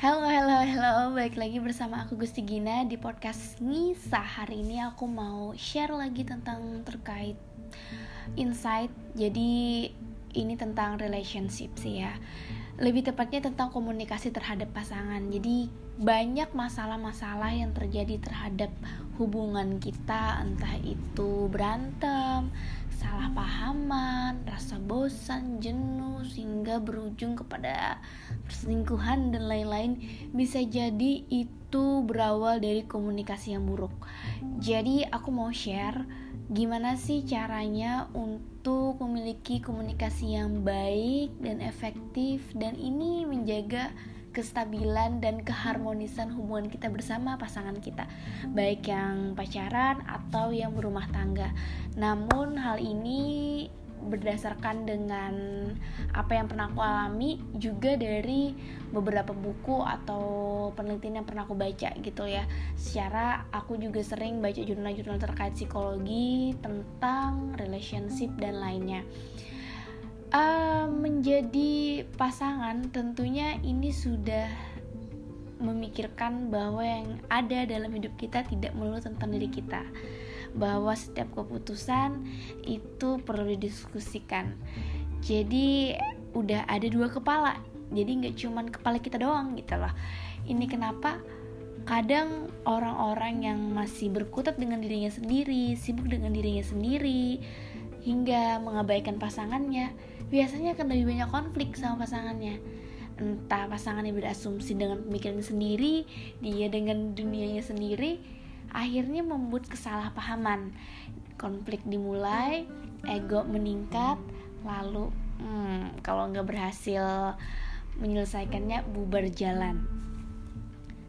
Halo, halo, halo, balik lagi bersama aku Gusti Gina di podcast Nisa Hari ini aku mau share lagi tentang terkait insight. Jadi ini tentang relationship sih ya. Lebih tepatnya tentang komunikasi terhadap pasangan. Jadi banyak masalah-masalah yang terjadi terhadap hubungan kita. Entah itu berantem, salah pahaman, rasa bosan, jenuh Sehingga berujung kepada perselingkuhan dan lain-lain bisa jadi itu berawal dari komunikasi yang buruk. Jadi aku mau share gimana sih caranya untuk memiliki komunikasi yang baik dan efektif dan ini menjaga kestabilan dan keharmonisan hubungan kita bersama pasangan kita. Baik yang pacaran atau yang berumah tangga. Namun hal ini berdasarkan dengan apa yang pernah aku alami juga dari beberapa buku atau penelitian yang pernah aku baca gitu ya. Secara aku juga sering baca jurnal-jurnal terkait psikologi tentang relationship dan lainnya uh, menjadi pasangan tentunya ini sudah memikirkan bahwa yang ada dalam hidup kita tidak melulu tentang diri kita. Bahwa setiap keputusan itu perlu didiskusikan. Jadi udah ada dua kepala. Jadi nggak cuman kepala kita doang gitu loh. Ini kenapa? Kadang orang-orang yang masih berkutat dengan dirinya sendiri sibuk dengan dirinya sendiri hingga mengabaikan pasangannya. Biasanya akan lebih banyak konflik sama pasangannya. Entah pasangannya berasumsi dengan pemikiran sendiri dia dengan dunianya sendiri akhirnya membuat kesalahpahaman. Konflik dimulai ego meningkat lalu hmm, kalau nggak berhasil menyelesaikannya bubar jalan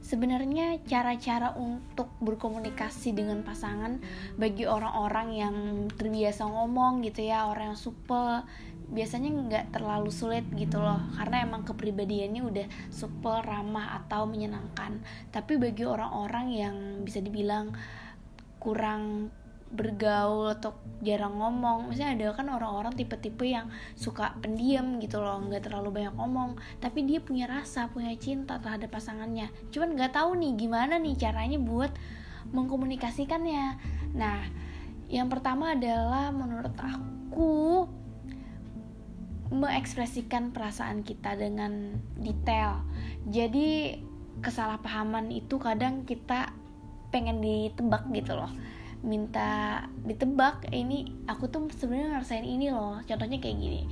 sebenarnya cara-cara untuk berkomunikasi dengan pasangan bagi orang-orang yang terbiasa ngomong gitu ya orang yang supel biasanya nggak terlalu sulit gitu loh. Karena emang kepribadiannya udah super ramah atau menyenangkan. Tapi bagi orang-orang yang bisa dibilang kurang bergaul atau jarang ngomong misalnya ada kan orang-orang tipe-tipe yang suka pendiam gitu loh nggak terlalu banyak ngomong tapi dia punya rasa punya cinta terhadap pasangannya cuman nggak tahu nih gimana nih caranya buat mengkomunikasikannya nah yang pertama adalah menurut aku mengekspresikan perasaan kita dengan detail. Jadi kesalahpahaman itu kadang kita pengen ditebak gitu loh. Minta ditebak, eh, ini aku tuh sebenarnya ngerasain ini loh. Contohnya kayak gini.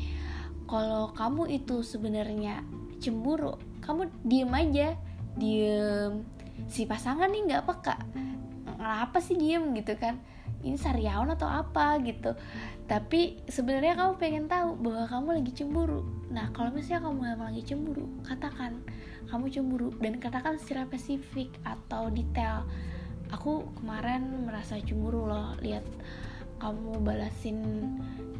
Kalau kamu itu sebenarnya cemburu, kamu diem aja, diem. Si pasangan nih nggak peka. Kenapa sih diem gitu kan? ini sariawan atau apa gitu tapi sebenarnya kamu pengen tahu bahwa kamu lagi cemburu nah kalau misalnya kamu emang lagi cemburu katakan kamu cemburu dan katakan secara spesifik atau detail aku kemarin merasa cemburu loh lihat kamu balasin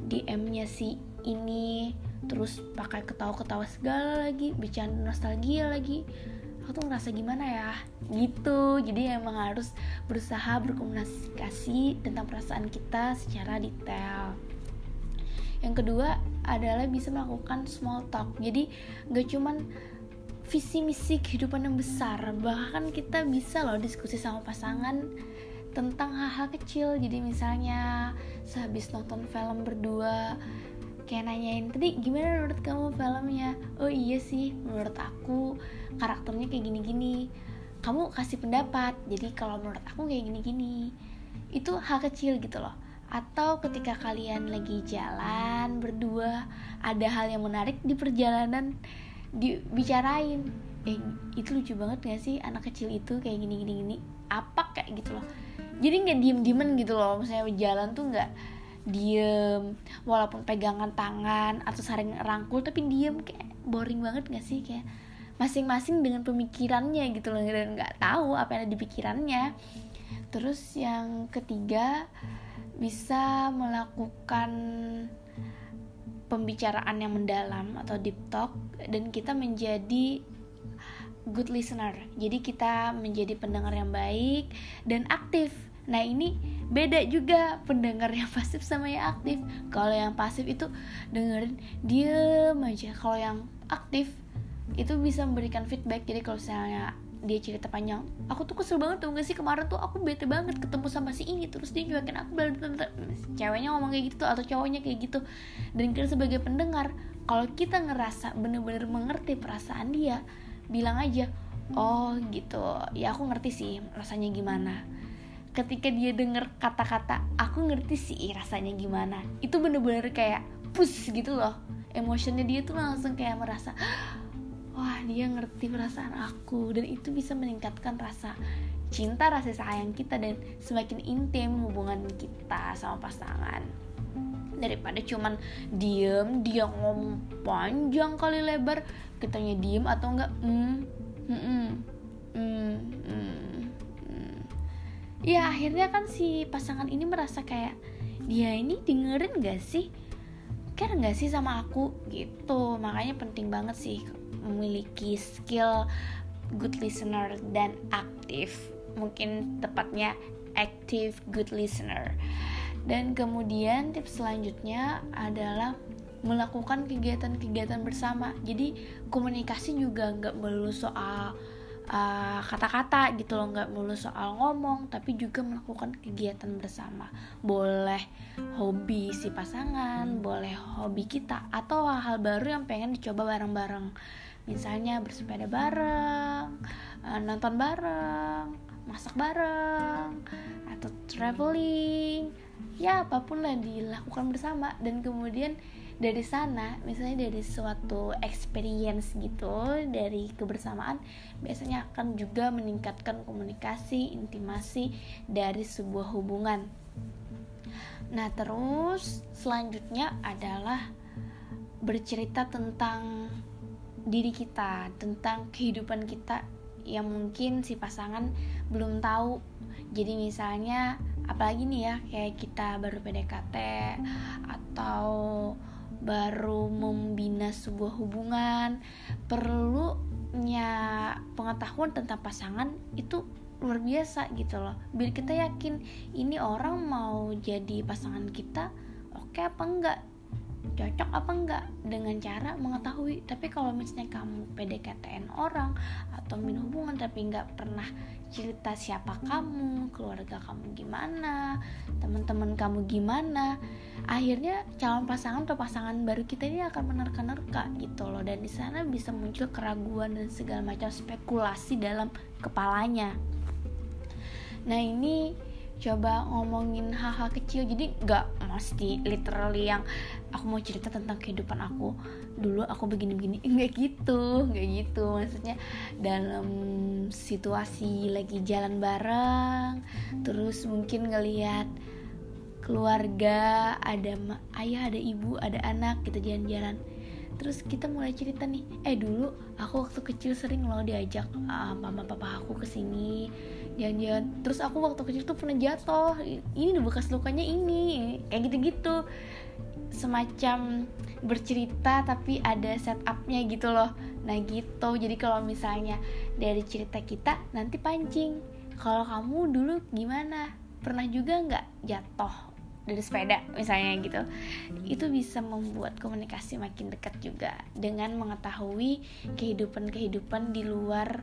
DM-nya si ini terus pakai ketawa-ketawa segala lagi bicara nostalgia lagi. Aku tuh ngerasa gimana ya? Gitu. Jadi emang harus berusaha berkomunikasi tentang perasaan kita secara detail. Yang kedua adalah bisa melakukan small talk. Jadi gak cuman visi misi kehidupan yang besar. Bahkan kita bisa loh diskusi sama pasangan tentang hal-hal kecil. Jadi misalnya sehabis nonton film berdua kayak nanyain tadi gimana menurut kamu filmnya? Oh iya sih menurut aku karakternya kayak gini-gini. Kamu kasih pendapat jadi kalau menurut aku kayak gini-gini. Itu hal kecil gitu loh. Atau ketika kalian lagi jalan berdua ada hal yang menarik di perjalanan dibicarain. Eh itu lucu banget gak sih anak kecil itu kayak gini gini gini? Apa kayak gitu loh. Jadi nggak diem diemen gitu loh misalnya jalan tuh nggak diem walaupun pegangan tangan atau saling rangkul tapi diem kayak boring banget gak sih? Kayak masing-masing dengan pemikirannya gitu loh dan nggak tahu apa yang ada di pikirannya. Terus yang ketiga bisa melakukan pembicaraan yang mendalam atau deep talk dan kita menjadi good listener jadi kita menjadi pendengar yang baik dan aktif Nah ini beda juga pendengar yang pasif sama yang aktif. Kalau yang pasif itu dengerin diem aja. Kalau yang aktif itu bisa memberikan feedback jadi kalau misalnya dia cerita panjang. Aku tuh kesel banget tuh gak sih kemarin tuh aku bete banget ketemu sama si ini terus dia nyuakin aku blablabla ceweknya ngomong kayak gitu atau cowoknya kayak gitu. Dan kita sebagai pendengar kalau kita ngerasa bener-bener mengerti perasaan dia bilang aja oh gitu. Ya aku ngerti sih rasanya gimana. Ketika dia denger kata-kata aku ngerti sih rasanya gimana. Itu bener-bener kayak push gitu loh. Emotionnya dia tuh langsung kayak merasa wah dia ngerti perasaan aku. Dan itu bisa meningkatkan rasa cinta rasa sayang kita dan semakin intim hubungan kita sama pasangan. Daripada cuman diem dia ngomong panjang kali lebar kitanya diem atau enggak mm, mm, mm, mm, mm, mm. ya akhirnya kan si pasangan ini merasa kayak dia ini dengerin gak sih? Care gak sih sama aku? Gitu. Makanya penting banget sih memiliki skill good listener dan aktif. Mungkin tepatnya active good listener. Dan kemudian tips selanjutnya adalah melakukan kegiatan-kegiatan bersama. Jadi komunikasi juga nggak melulu soal kata kata-kata gitu loh nggak melulu soal ngomong tapi juga melakukan kegiatan bersama. Boleh hobi si pasangan boleh hobi kita atau hal-hal baru yang pengen dicoba bareng-bareng misalnya bersepeda bareng uh, nonton bareng masak bareng atau traveling ya apa pun lah dilakukan bersama. Dan kemudian dari sana misalnya dari suatu experience gitu dari kebersamaan biasanya akan juga meningkatkan komunikasi intimasi dari sebuah hubungan. Nah terus selanjutnya adalah bercerita tentang diri kita, tentang kehidupan kita yang mungkin si pasangan belum tahu. Jadi misalnya apalagi nih ya kayak kita baru PDKT atau baru membina sebuah hubungan perlunya pengetahuan tentang pasangan itu luar biasa gitu loh biar kita yakin ini orang mau jadi pasangan kita oke okay apa enggak cocok apa enggak dengan cara mengetahui. Tapi kalau misalnya kamu PDKTN orang atau minum hubungan tapi enggak pernah cerita siapa kamu keluarga kamu gimana teman-teman kamu gimana akhirnya calon pasangan atau pasangan baru kita ini akan menerka-nerka gitu loh. Dan di sana bisa muncul keraguan dan segala macam spekulasi dalam kepalanya. Nah ini coba ngomongin hal-hal kecil. Jadi nggak mesti literally yang aku mau cerita tentang kehidupan aku. Dulu aku begini-begini. Nggak gitu nggak gitu maksudnya. Dalam situasi lagi jalan bareng. Terus mungkin ngelihat keluarga ada ayah ada ibu ada anak kita jalan-jalan terus kita mulai cerita nih. Eh dulu aku waktu kecil sering loh diajak uh, mama papa aku ke sini jalan-jalan. Terus aku waktu kecil tuh pernah jatuh. Ini bekas lukanya ini kayak gitu-gitu. Semacam bercerita tapi ada setupnya gitu loh. Nah gitu. Jadi kalau misalnya dari cerita kita nanti pancing. Kalau kamu dulu gimana? Pernah juga nggak jatuh dari sepeda misalnya gitu. Itu bisa membuat komunikasi makin dekat juga dengan mengetahui kehidupan-kehidupan di luar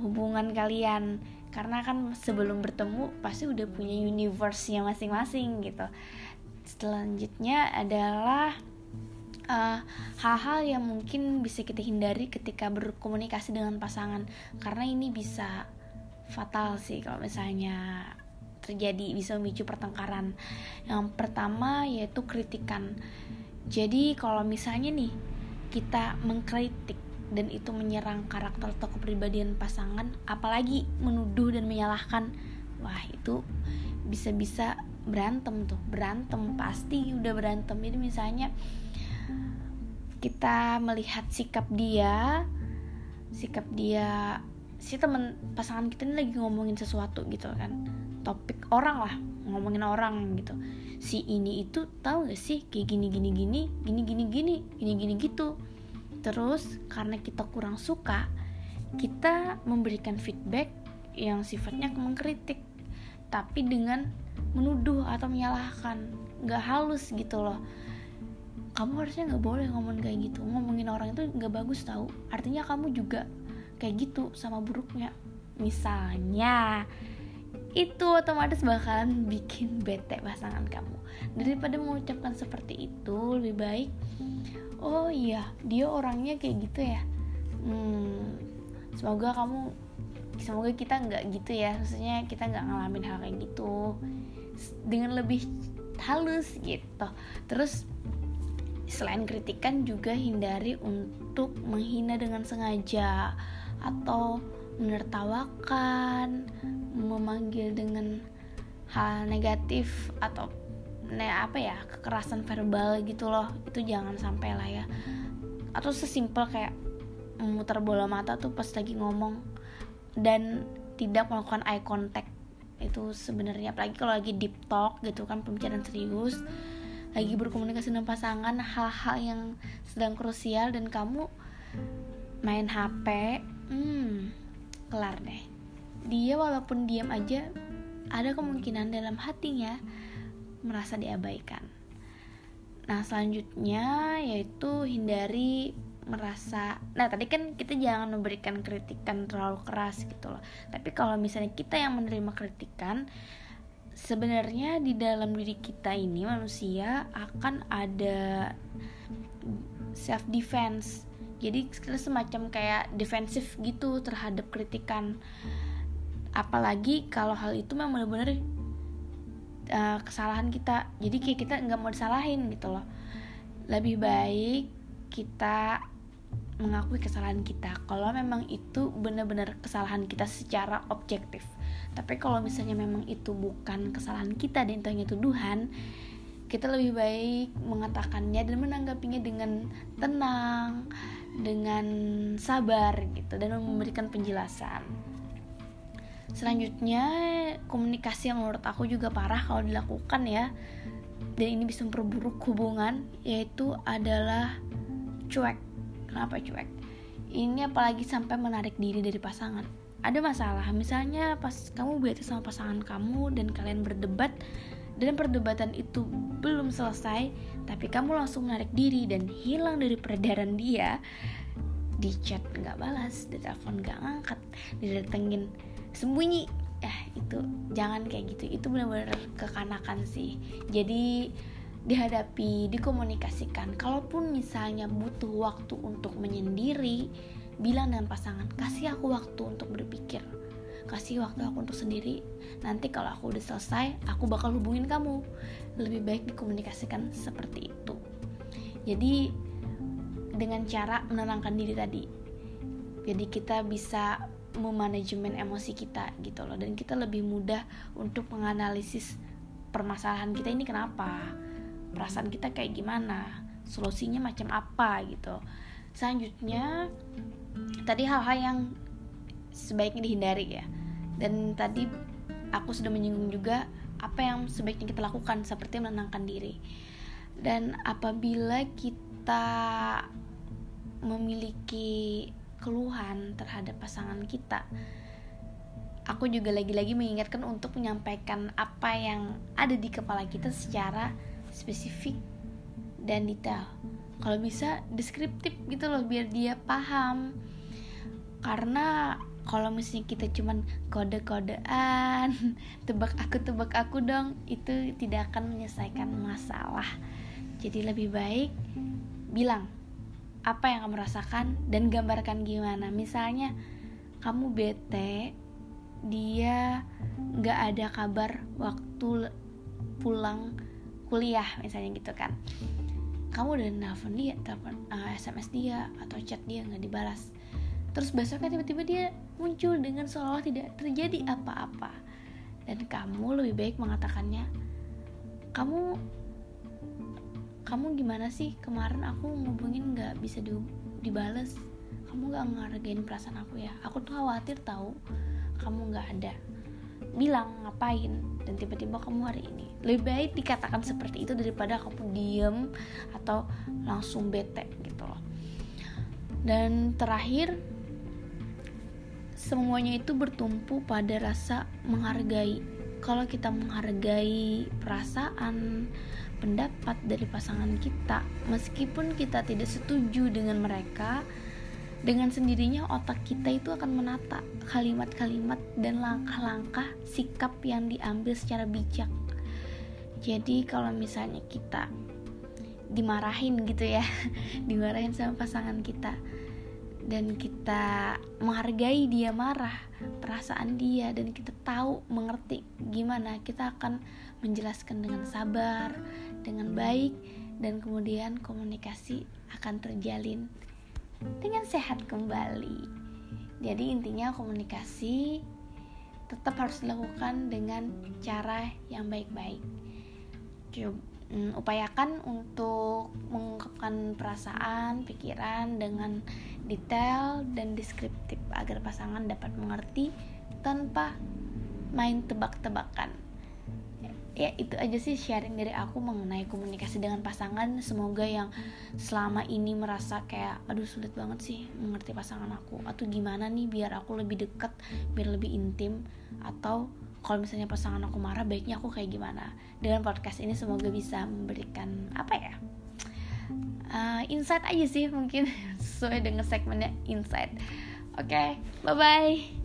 hubungan kalian. Karena kan sebelum bertemu pasti udah punya universe-nya masing-masing gitu. Selanjutnya adalah hal eh, hal-hal yang mungkin bisa kita hindari ketika berkomunikasi dengan pasangan. Karena ini bisa fatal sih kalau misalnya terjadi bisa memicu pertengkaran. Yang pertama yaitu kritikan. Jadi kalau misalnya nih kita mengkritik dan itu menyerang karakter atau kepribadian pasangan apalagi menuduh dan menyalahkan wah itu bisa-bisa berantem tuh. Berantem pasti udah berantem. Jadi misalnya kita melihat sikap dia sikap dia si temen pasangan kita ini lagi ngomongin sesuatu gitu kan. Topik orang lah ngomongin orang gitu. Si ini itu tahu gak sih kayak gini gini gini gini gini gini gini gini gitu. Terus karena kita kurang suka, kita memberikan feedback yang sifatnya mengkritik, tapi dengan menuduh atau menyalahkan, gak halus gitu loh. kamu harusnya nggak boleh ngomong kayak gitu. Ngomongin orang itu nggak bagus tau artinya kamu juga kayak gitu sama buruknya. Misalnya itu otomatis bakalan bikin bete pasangan kamu. Daripada mengucapkan seperti itu lebih baik oh iya dia orangnya kayak gitu ya. Hmm, semoga kamu semoga kita nggak gitu ya. Maksudnya kita nggak ngalamin hal kayak gitu. Dengan lebih halus gitu. Terus selain kritikan juga hindari untuk menghina dengan sengaja atau menertawakan, memanggil dengan hal negatif atau ne apa ya kekerasan verbal gitu loh. Itu jangan sampai lah ya. Atau sesimpel kayak memutar bola mata tuh pas lagi ngomong dan tidak melakukan eye contact. Itu sebenarnya apalagi kalau lagi deep talk gitu kan pembicaraan serius lagi berkomunikasi dengan pasangan hal-hal yang sedang krusial dan kamu main HP hmm kelar deh. Dia walaupun diam aja ada kemungkinan dalam hatinya merasa diabaikan. Nah selanjutnya yaitu hindari merasa nah tadi kan kita jangan memberikan kritikan terlalu keras gitu loh. Tapi kalau misalnya kita yang menerima kritikan sebenarnya di dalam diri kita ini manusia akan ada self defense jadi semacam kayak defensif gitu terhadap kritikan. Apalagi kalau hal itu memang benar-benar uh, kesalahan kita. Jadi kayak kita nggak mau disalahin gitu loh. Lebih baik kita mengakui kesalahan kita. Kalau memang itu benar-benar kesalahan kita secara objektif. Tapi kalau misalnya memang itu bukan kesalahan kita dan itu hanya tuduhan kita lebih baik mengatakannya dan menanggapinya dengan tenang dengan sabar gitu dan memberikan penjelasan. Selanjutnya komunikasi yang menurut aku juga parah kalau dilakukan ya dan ini bisa memperburuk hubungan yaitu adalah cuek. Kenapa cuek? Ini apalagi sampai menarik diri dari pasangan. Ada masalah misalnya pas kamu bete sama pasangan kamu dan kalian berdebat dan perdebatan itu belum selesai tapi kamu langsung menarik diri dan hilang dari peredaran dia. Di chat nggak balas di telepon nggak ngangkat didatengin sembunyi. Eh itu jangan kayak gitu itu benar-benar kekanakan sih. Jadi dihadapi dikomunikasikan. Kalaupun misalnya butuh waktu untuk menyendiri bilang dengan pasangan kasih aku waktu untuk berpikir kasih waktu aku untuk sendiri. Nanti kalau aku udah selesai aku bakal hubungin kamu. Lebih baik dikomunikasikan seperti itu. Jadi dengan cara menenangkan diri tadi. Jadi kita bisa memanajemen emosi kita gitu loh. Dan kita lebih mudah untuk menganalisis permasalahan kita ini kenapa? Perasaan kita kayak gimana? Solusinya macam apa gitu? Selanjutnya tadi hal-hal yang sebaiknya dihindari ya. Dan tadi aku sudah menyinggung juga apa yang sebaiknya kita lakukan seperti menenangkan diri. Dan apabila kita memiliki keluhan terhadap pasangan kita aku juga lagi-lagi mengingatkan untuk menyampaikan apa yang ada di kepala kita secara spesifik dan detail. Kalau bisa deskriptif gitu loh biar dia paham. Karena kalau misalnya kita cuman kode-kodean tebak aku tebak aku dong itu tidak akan menyelesaikan masalah. Jadi lebih baik bilang apa yang kamu rasakan dan gambarkan gimana. Misalnya kamu bete dia nggak ada kabar waktu pulang kuliah misalnya gitu kan. Kamu udah nelfon dia telepon uh, eh, sms dia atau chat dia nggak dibalas terus besoknya tiba-tiba dia muncul dengan seolah tidak terjadi apa-apa. Dan kamu lebih baik mengatakannya kamu kamu gimana sih? Kemarin aku ngubungin nggak bisa di, dibales. Kamu nggak ngargain perasaan aku ya. Aku tuh khawatir tahu kamu nggak ada. Bilang ngapain? Dan tiba-tiba kamu hari ini. Lebih baik dikatakan seperti itu daripada kamu diem atau langsung bete gitu loh. Dan terakhir semuanya itu bertumpu pada rasa menghargai. Kalau kita menghargai perasaan pendapat dari pasangan kita meskipun kita tidak setuju dengan mereka dengan sendirinya otak kita itu akan menata kalimat-kalimat dan langkah-langkah sikap yang diambil secara bijak. Jadi kalau misalnya kita dimarahin gitu ya dimarahin sama pasangan kita dan kita menghargai dia marah perasaan dia dan kita tahu mengerti gimana kita akan menjelaskan dengan sabar dengan baik dan kemudian komunikasi akan terjalin dengan sehat kembali. Jadi intinya komunikasi tetap harus dilakukan dengan cara yang baik-baik. Um, upayakan untuk mengungkapkan perasaan, pikiran dengan detail dan deskriptif agar pasangan dapat mengerti tanpa main tebak-tebakan. Ya itu aja sih sharing dari aku mengenai komunikasi dengan pasangan. Semoga yang selama ini merasa kayak aduh sulit banget sih mengerti pasangan aku. Atau gimana nih biar aku lebih dekat biar lebih intim. Atau kalau misalnya pasangan aku marah baiknya aku kayak gimana. Dengan podcast ini semoga bisa memberikan apa ya uh, insight aja sih mungkin sesuai dengan segmennya insight. Oke okay, bye bye